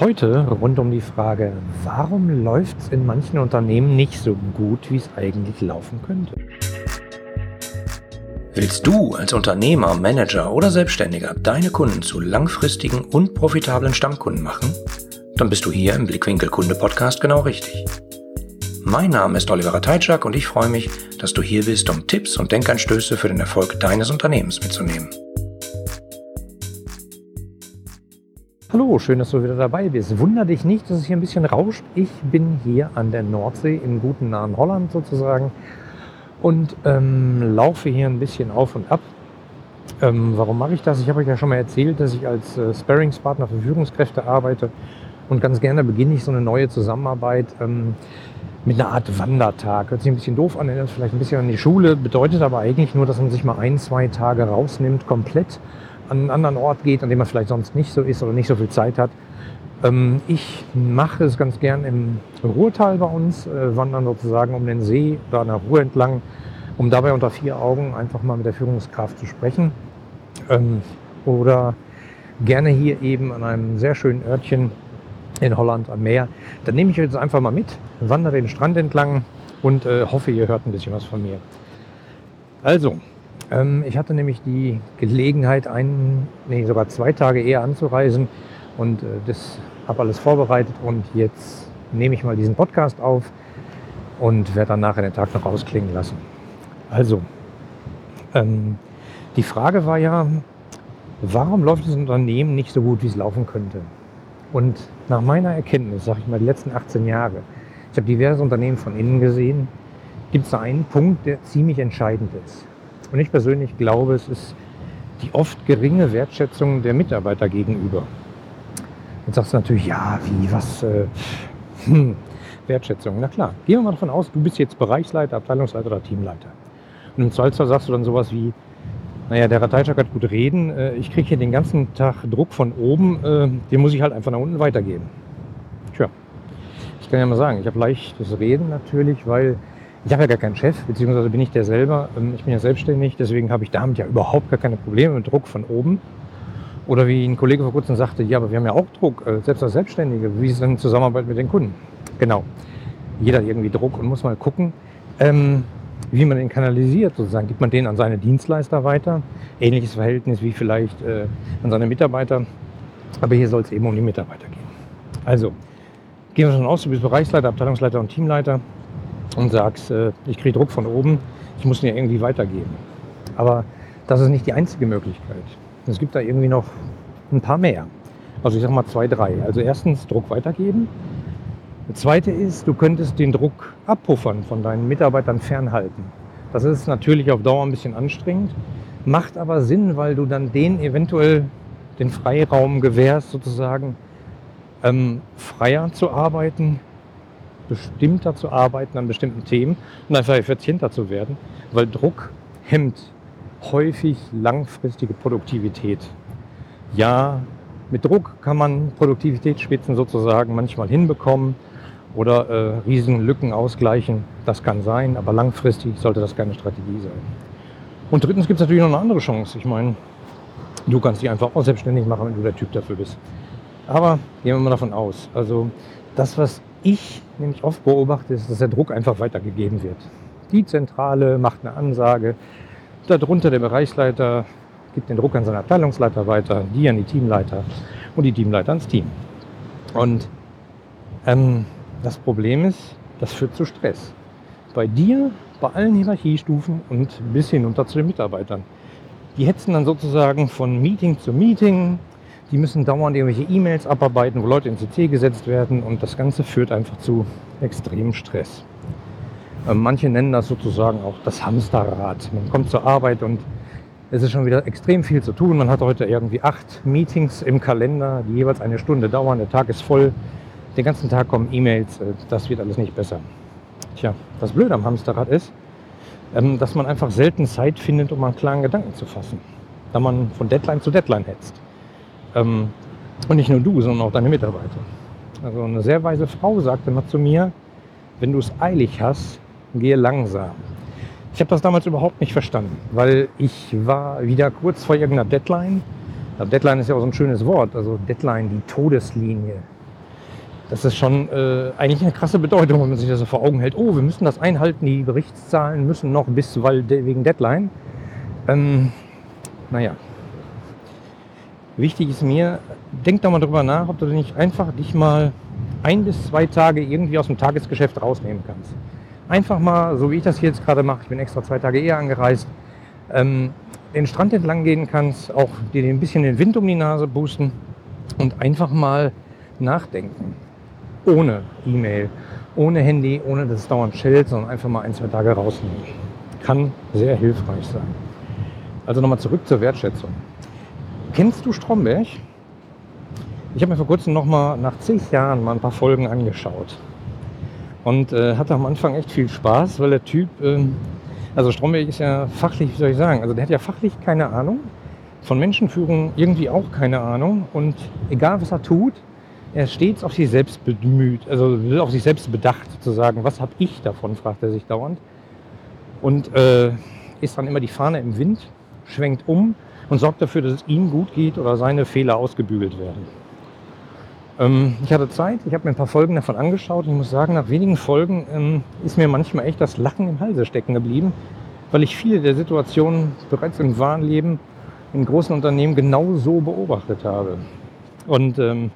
Heute rund um die Frage, warum läuft es in manchen Unternehmen nicht so gut, wie es eigentlich laufen könnte? Willst du als Unternehmer, Manager oder Selbstständiger deine Kunden zu langfristigen und profitablen Stammkunden machen? Dann bist du hier im Blickwinkel Kunde Podcast genau richtig. Mein Name ist Oliver Teitschak und ich freue mich, dass du hier bist, um Tipps und Denkanstöße für den Erfolg deines Unternehmens mitzunehmen. Hallo, schön, dass du wieder dabei bist. Wunder dich nicht, dass es hier ein bisschen rauscht. Ich bin hier an der Nordsee im guten nahen Holland sozusagen und ähm, laufe hier ein bisschen auf und ab. Ähm, warum mache ich das? Ich habe euch ja schon mal erzählt, dass ich als äh, Sparringspartner für Führungskräfte arbeite und ganz gerne beginne ich so eine neue Zusammenarbeit ähm, mit einer Art Wandertag. Hört sich ein bisschen doof an, erinnert vielleicht ein bisschen an die Schule, bedeutet aber eigentlich nur, dass man sich mal ein, zwei Tage rausnimmt, komplett an einen anderen Ort geht, an dem man vielleicht sonst nicht so ist oder nicht so viel Zeit hat. Ähm, ich mache es ganz gern im Ruhrtal bei uns, äh, wandern sozusagen um den See oder an der Ruhr entlang, um dabei unter vier Augen einfach mal mit der Führungskraft zu sprechen. Ähm, oder gerne hier eben an einem sehr schönen Örtchen in Holland am Meer. Dann nehme ich jetzt einfach mal mit, wandere den Strand entlang und äh, hoffe, ihr hört ein bisschen was von mir. Also, ich hatte nämlich die Gelegenheit, ein, nee, sogar zwei Tage eher anzureisen und äh, das habe alles vorbereitet und jetzt nehme ich mal diesen Podcast auf und werde dann nachher den Tag noch ausklingen lassen. Also, ähm, die Frage war ja, warum läuft das Unternehmen nicht so gut, wie es laufen könnte? Und nach meiner Erkenntnis, sage ich mal, die letzten 18 Jahre, ich habe diverse Unternehmen von innen gesehen, gibt es da einen Punkt, der ziemlich entscheidend ist. Und ich persönlich glaube, es ist die oft geringe Wertschätzung der Mitarbeiter gegenüber. Jetzt sagst du natürlich, ja, wie, was, äh, hm, Wertschätzung. Na klar, gehen wir mal davon aus, du bist jetzt Bereichsleiter, Abteilungsleiter oder Teamleiter. Und im Zweifelsfall sagst du dann sowas wie, naja, der Rateitschak hat gut reden, äh, ich kriege hier den ganzen Tag Druck von oben, äh, den muss ich halt einfach nach unten weitergeben. Tja, ich kann ja mal sagen, ich habe leichtes Reden natürlich, weil ich habe ja gar keinen Chef, beziehungsweise bin ich der selber. Ähm, ich bin ja selbstständig, deswegen habe ich damit ja überhaupt gar keine Probleme mit Druck von oben. Oder wie ein Kollege vor kurzem sagte, ja, aber wir haben ja auch Druck, äh, selbst als Selbstständige. Wie ist denn Zusammenarbeit mit den Kunden? Genau. Jeder hat irgendwie Druck und muss mal gucken, ähm, wie man den kanalisiert sozusagen. Gibt man den an seine Dienstleister weiter? Ähnliches Verhältnis wie vielleicht äh, an seine Mitarbeiter. Aber hier soll es eben um die Mitarbeiter gehen. Also, gehen wir schon aus, du bist Bereichsleiter, Abteilungsleiter und Teamleiter und sagst, äh, ich kriege Druck von oben, ich muss ja irgendwie weitergeben. Aber das ist nicht die einzige Möglichkeit. Es gibt da irgendwie noch ein paar mehr. Also ich sage mal zwei, drei. Also erstens Druck weitergeben. Das zweite ist, du könntest den Druck abpuffern von deinen Mitarbeitern fernhalten. Das ist natürlich auf Dauer ein bisschen anstrengend, macht aber Sinn, weil du dann denen eventuell den Freiraum gewährst, sozusagen ähm, freier zu arbeiten, bestimmter zu arbeiten an bestimmten Themen und einfach effizienter zu werden, weil Druck hemmt häufig langfristige Produktivität. Ja, mit Druck kann man Produktivitätsspitzen sozusagen manchmal hinbekommen oder äh, Riesenlücken ausgleichen. Das kann sein, aber langfristig sollte das keine Strategie sein. Und drittens gibt es natürlich noch eine andere Chance. Ich meine, du kannst dich einfach auch selbstständig machen, wenn du der Typ dafür bist. Aber gehen wir mal davon aus. Also das, was ich nämlich oft beobachte, ist, dass der Druck einfach weitergegeben wird. Die Zentrale macht eine Ansage, darunter der Bereichsleiter gibt den Druck an seinen Abteilungsleiter weiter, die an die Teamleiter und die Teamleiter ans Team. Und ähm, das Problem ist, das führt zu Stress. Bei dir, bei allen Hierarchiestufen und bis hinunter zu den Mitarbeitern. Die hetzen dann sozusagen von Meeting zu Meeting, die müssen dauernd irgendwelche E-Mails abarbeiten, wo Leute in CC gesetzt werden und das Ganze führt einfach zu extremem Stress. Ähm, manche nennen das sozusagen auch das Hamsterrad. Man kommt zur Arbeit und es ist schon wieder extrem viel zu tun. Man hat heute irgendwie acht Meetings im Kalender, die jeweils eine Stunde dauern. Der Tag ist voll. Den ganzen Tag kommen E-Mails. Äh, das wird alles nicht besser. Tja, das Blöde am Hamsterrad ist, ähm, dass man einfach selten Zeit findet, um einen klaren Gedanken zu fassen. Da man von Deadline zu Deadline hetzt. Ähm, und nicht nur du, sondern auch deine Mitarbeiter. Also eine sehr weise Frau sagte mal zu mir, wenn du es eilig hast, gehe langsam. Ich habe das damals überhaupt nicht verstanden, weil ich war wieder kurz vor irgendeiner Deadline. Deadline ist ja auch so ein schönes Wort, also Deadline, die Todeslinie. das ist schon äh, eigentlich eine krasse Bedeutung, wenn man sich das so vor Augen hält. Oh, wir müssen das einhalten, die Berichtszahlen müssen noch bis, weil wegen Deadline. Ähm, naja. Wichtig ist mir, denk doch mal drüber nach, ob du nicht einfach dich mal ein bis zwei Tage irgendwie aus dem Tagesgeschäft rausnehmen kannst. Einfach mal, so wie ich das hier jetzt gerade mache, ich bin extra zwei Tage eher angereist, ähm, den Strand entlang gehen kannst, auch dir ein bisschen den Wind um die Nase boosten und einfach mal nachdenken. Ohne E-Mail, ohne Handy, ohne dass es dauernd schellt, sondern einfach mal ein, zwei Tage rausnehmen. Kann sehr hilfreich sein. Also nochmal zurück zur Wertschätzung. Kennst du Stromberg? Ich habe mir vor kurzem nochmal nach zig Jahren mal ein paar Folgen angeschaut. Und äh, hatte am Anfang echt viel Spaß, weil der Typ, äh, also Stromberg ist ja fachlich, wie soll ich sagen, also der hat ja fachlich keine Ahnung, von Menschenführung irgendwie auch keine Ahnung. Und egal was er tut, er ist stets auf sich selbst bemüht, also auf sich selbst bedacht zu sagen, was habe ich davon, fragt er sich dauernd. Und äh, ist dann immer die Fahne im Wind, schwenkt um und sorgt dafür, dass es ihm gut geht oder seine Fehler ausgebügelt werden. Ähm, ich hatte Zeit, ich habe mir ein paar Folgen davon angeschaut und ich muss sagen, nach wenigen Folgen ähm, ist mir manchmal echt das Lachen im Halse stecken geblieben, weil ich viele der Situationen bereits im wahren Leben in großen Unternehmen genau so beobachtet habe. Und ähm,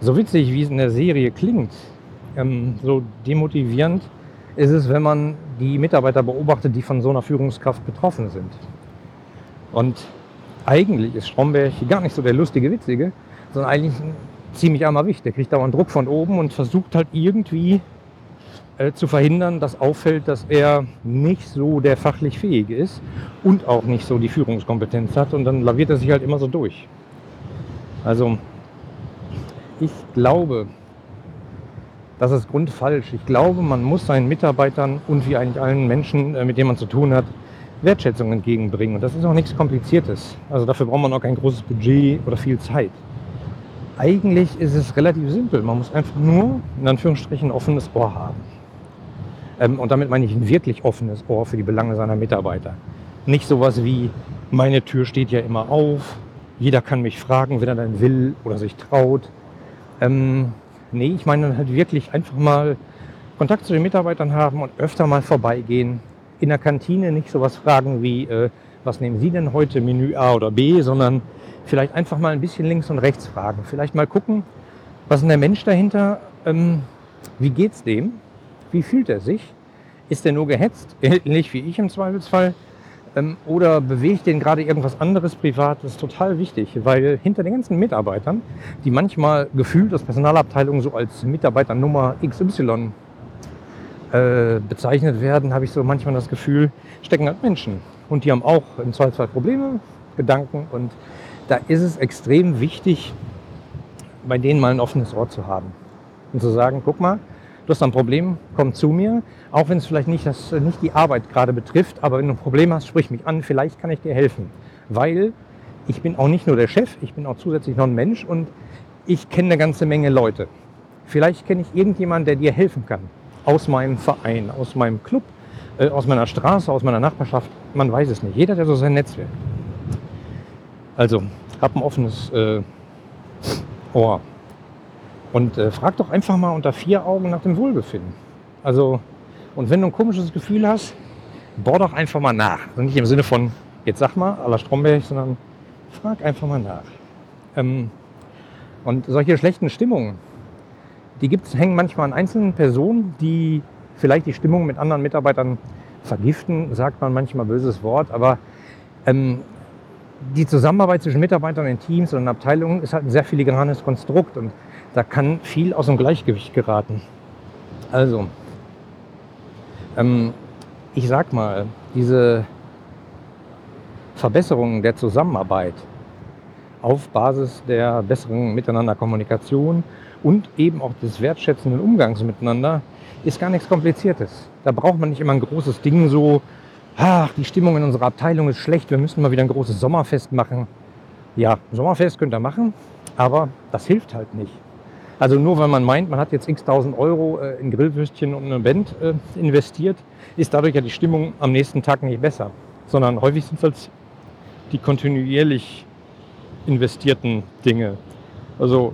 so witzig, wie es in der Serie klingt, ähm, so demotivierend ist es, wenn man die Mitarbeiter beobachtet, die von so einer Führungskraft betroffen sind. Und eigentlich ist Stromberg gar nicht so der lustige Witzige, sondern eigentlich ein ziemlich armer Wicht. Der kriegt dauernd Druck von oben und versucht halt irgendwie äh, zu verhindern, dass auffällt, dass er nicht so der fachlich Fähige ist und auch nicht so die Führungskompetenz hat. Und dann laviert er sich halt immer so durch. Also ich glaube, das ist grundfalsch. Ich glaube, man muss seinen Mitarbeitern und wie eigentlich allen Menschen, äh, mit denen man zu tun hat, Wertschätzung entgegenbringen. Und das ist auch nichts Kompliziertes. Also dafür braucht man auch kein großes Budget oder viel Zeit. Eigentlich ist es relativ simpel. Man muss einfach nur, in Anführungsstrichen, ein offenes Ohr haben. Ähm, und damit meine ich ein wirklich offenes Ohr für die Belange seiner Mitarbeiter. Nicht sowas wie, meine Tür steht ja immer auf, jeder kann mich fragen, wenn er dann will oder sich traut. Ähm, nee, ich meine halt wirklich einfach mal Kontakt zu den Mitarbeitern haben und öfter mal vorbeigehen. In der Kantine nicht sowas fragen wie, äh, was nehmen Sie denn heute, Menü A oder B, sondern vielleicht einfach mal ein bisschen links und rechts fragen. Vielleicht mal gucken, was ist der Mensch dahinter, ähm, wie geht's dem, wie fühlt er sich, ist er nur gehetzt, ähnlich wie ich im Zweifelsfall, ähm, oder bewegt den gerade irgendwas anderes privat, das ist total wichtig, weil hinter den ganzen Mitarbeitern, die manchmal gefühlt aus Personalabteilungen so als Mitarbeiter Nummer XY äh, bezeichnet werden, habe ich so manchmal das Gefühl, stecken halt Menschen. Und die haben auch im Zweifelsfall Probleme, Gedanken. Und da ist es extrem wichtig, bei denen mal ein offenes Ohr zu haben. Und zu sagen, guck mal, du hast ein Problem, komm zu mir. Auch wenn es vielleicht nicht, das, nicht die Arbeit gerade betrifft, aber wenn du ein Problem hast, sprich mich an, vielleicht kann ich dir helfen. Weil ich bin auch nicht nur der Chef, ich bin auch zusätzlich noch ein Mensch und ich kenne eine ganze Menge Leute. Vielleicht kenne ich irgendjemanden, der dir helfen kann. Aus meinem Verein, aus meinem Club, äh, aus meiner Straße, aus meiner Nachbarschaft. Man weiß es nicht. Jeder hat so sein Netzwerk. Also, hab ein offenes äh, Ohr. Und äh, frag doch einfach mal unter vier Augen nach dem Wohlbefinden. Also, und wenn du ein komisches Gefühl hast, bohr doch einfach mal nach. Also nicht im Sinne von, jetzt sag mal, la Stromberg, sondern frag einfach mal nach. Ähm, und solche schlechten Stimmungen, die gibt's, hängen manchmal an einzelnen Personen, die vielleicht die Stimmung mit anderen Mitarbeitern vergiften, sagt man manchmal böses Wort, aber ähm, die Zusammenarbeit zwischen Mitarbeitern in Teams und in Abteilungen ist halt ein sehr filigranes Konstrukt und da kann viel aus dem Gleichgewicht geraten. Also, ähm, ich sag mal, diese Verbesserung der Zusammenarbeit auf Basis der besseren Miteinander Kommunikation und eben auch des wertschätzenden Umgangs miteinander ist gar nichts Kompliziertes. Da braucht man nicht immer ein großes Ding so, ach, die Stimmung in unserer Abteilung ist schlecht, wir müssen mal wieder ein großes Sommerfest machen. Ja, Sommerfest könnt ihr machen, aber das hilft halt nicht. Also nur weil man meint, man hat jetzt x tausend Euro äh, in Grillwürstchen und eine Band äh, investiert, ist dadurch ja die Stimmung am nächsten Tag nicht besser. Sondern häufig sind es halt die kontinuierlich investierten Dinge. Also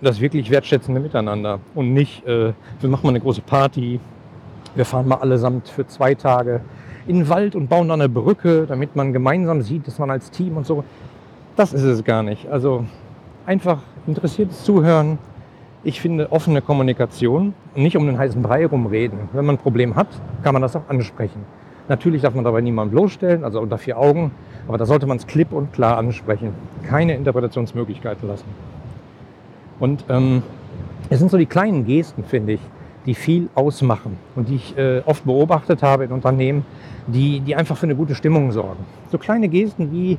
das wirklich wertschätzende Miteinander und nicht, äh, wir machen mal eine große Party, wir fahren mal allesamt für zwei Tage in den Wald und bauen dann eine Brücke, damit man gemeinsam sieht, dass man als Team und so. Das ist es gar nicht. Also einfach interessiertes Zuhören. Ich finde offene Kommunikation nicht um den heißen Brei rumreden. Wenn man ein Problem hat, kann man das auch ansprechen. Natürlich darf man dabei niemanden bloßstellen, also unter vier Augen, aber da sollte man es klipp und klar ansprechen. Keine Interpretationsmöglichkeiten lassen. Und ähm, es sind so die kleinen Gesten, finde ich, die viel ausmachen und die ich äh, oft beobachtet habe in Unternehmen, die, die einfach für eine gute Stimmung sorgen. So kleine Gesten wie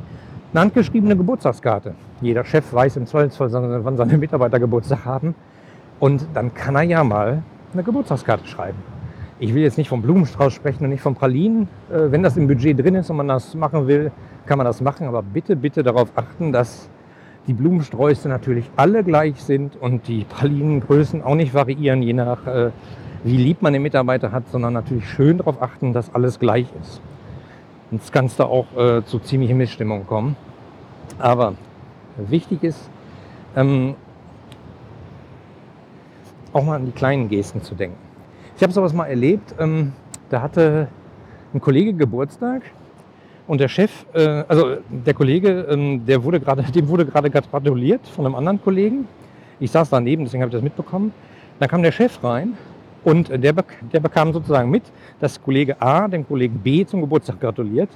eine handgeschriebene Geburtstagskarte. Jeder Chef weiß im Zweifelsfall, wann seine Mitarbeiter Geburtstag haben. Und dann kann er ja mal eine Geburtstagskarte schreiben. Ich will jetzt nicht vom Blumenstrauß sprechen und nicht von Pralinen. Äh, wenn das im Budget drin ist und man das machen will, kann man das machen. Aber bitte, bitte darauf achten, dass die Blumensträuße natürlich alle gleich sind und die Pralinengrößen auch nicht variieren, je nach äh, wie lieb man den Mitarbeiter hat, sondern natürlich schön darauf achten, dass alles gleich ist. Sonst kann es da auch äh, zu ziemlichen Missstimmungen kommen. Aber wichtig ist, ähm, auch mal an die kleinen Gesten zu denken. Ich habe sowas mal erlebt, ähm, da hatte ein Kollege Geburtstag und der Chef, äh, also der Kollege, ähm, der wurde grade, dem wurde gerade gratuliert von einem anderen Kollegen. Ich saß daneben, deswegen habe ich das mitbekommen. Dann kam der Chef rein und der, der bekam sozusagen mit, dass Kollege A dem Kollegen B zum Geburtstag gratuliert.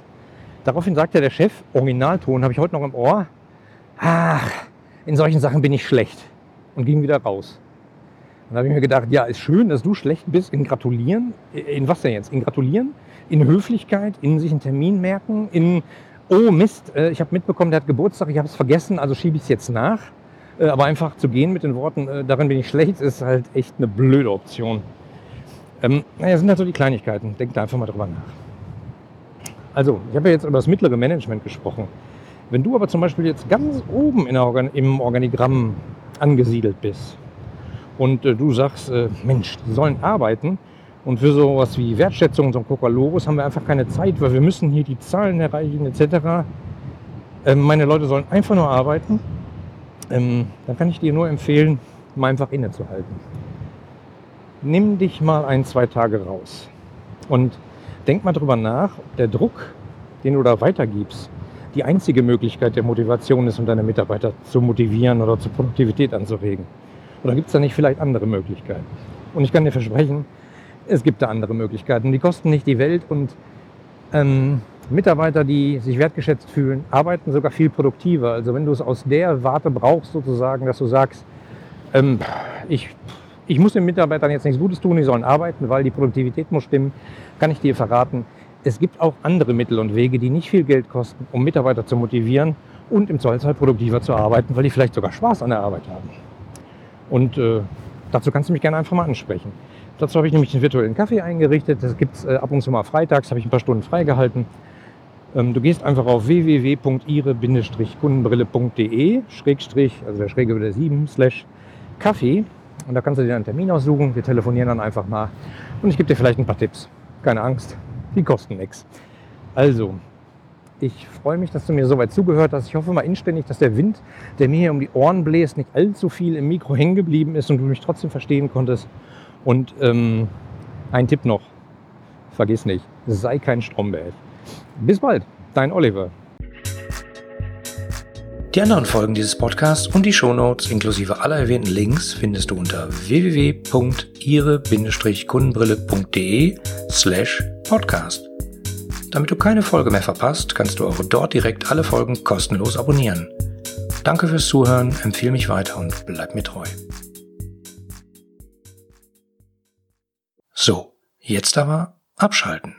Daraufhin sagte der Chef, Originalton habe ich heute noch im Ohr, ach, in solchen Sachen bin ich schlecht und ging wieder raus. Dann habe ich mir gedacht, ja, ist schön, dass du schlecht bist in Gratulieren. In was denn jetzt? In Gratulieren? In Höflichkeit? In sich einen Termin merken? In, oh Mist, äh, ich habe mitbekommen, der hat Geburtstag, ich habe es vergessen, also schiebe ich es jetzt nach. Äh, aber einfach zu gehen mit den Worten, äh, darin bin ich schlecht, ist halt echt eine blöde Option. Ähm, naja, sind halt so die Kleinigkeiten. Denkt da einfach mal drüber nach. Also, ich habe ja jetzt über das mittlere Management gesprochen. Wenn du aber zum Beispiel jetzt ganz oben Organ im Organigramm angesiedelt bist, und äh, du sagst, äh, Mensch, die sollen arbeiten und für sowas wie Wertschätzung, so ein Coca-Logos haben wir einfach keine Zeit, weil wir müssen hier die Zahlen erreichen etc. Ähm, meine Leute sollen einfach nur arbeiten. Ähm, dann kann ich dir nur empfehlen, mal einfach innezuhalten. Nimm dich mal ein, zwei Tage raus und denk mal drüber nach, ob der Druck, den du da weitergibst, die einzige Möglichkeit der Motivation ist, um deine Mitarbeiter zu motivieren oder zur Produktivität anzuregen. Oder gibt es da nicht vielleicht andere Möglichkeiten? Und ich kann dir versprechen, es gibt da andere Möglichkeiten. Die kosten nicht die Welt und ähm, Mitarbeiter, die sich wertgeschätzt fühlen, arbeiten sogar viel produktiver. Also wenn du es aus der Warte brauchst, sozusagen, dass du sagst, ähm, ich, ich muss den Mitarbeitern jetzt nichts Gutes tun, die sollen arbeiten, weil die Produktivität muss stimmen, kann ich dir verraten. Es gibt auch andere Mittel und Wege, die nicht viel Geld kosten, um Mitarbeiter zu motivieren und im Zweifelsfall produktiver zu arbeiten, weil die vielleicht sogar Spaß an der Arbeit haben. Und äh, dazu kannst du mich gerne einfach mal ansprechen. Dazu habe ich nämlich einen virtuellen Kaffee eingerichtet. Das gibt es äh, ab und zu mal freitags, habe ich ein paar Stunden freigehalten. Ähm, du gehst einfach auf www.ire-kundenbrille.de, Schrägstrich, also der Schräge über der 7, slash Kaffee. Und da kannst du dir einen Termin aussuchen. Wir telefonieren dann einfach mal. Und ich gebe dir vielleicht ein paar Tipps. Keine Angst, die kosten nichts. Also, ich freue mich, dass du mir so weit zugehört hast. Ich hoffe mal inständig, dass der Wind, der mir hier um die Ohren bläst, nicht allzu viel im Mikro hängen geblieben ist und du mich trotzdem verstehen konntest. Und ähm, ein Tipp noch, vergiss nicht, sei kein Stromberg. Bis bald, dein Oliver. Die anderen Folgen dieses Podcasts und die Shownotes inklusive aller erwähnten Links findest du unter www.ire-kundenbrille.de slash podcast. Damit du keine Folge mehr verpasst, kannst du auch dort direkt alle Folgen kostenlos abonnieren. Danke fürs Zuhören, empfehle mich weiter und bleib mir treu. So, jetzt aber abschalten,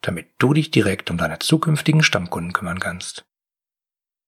damit du dich direkt um deine zukünftigen Stammkunden kümmern kannst.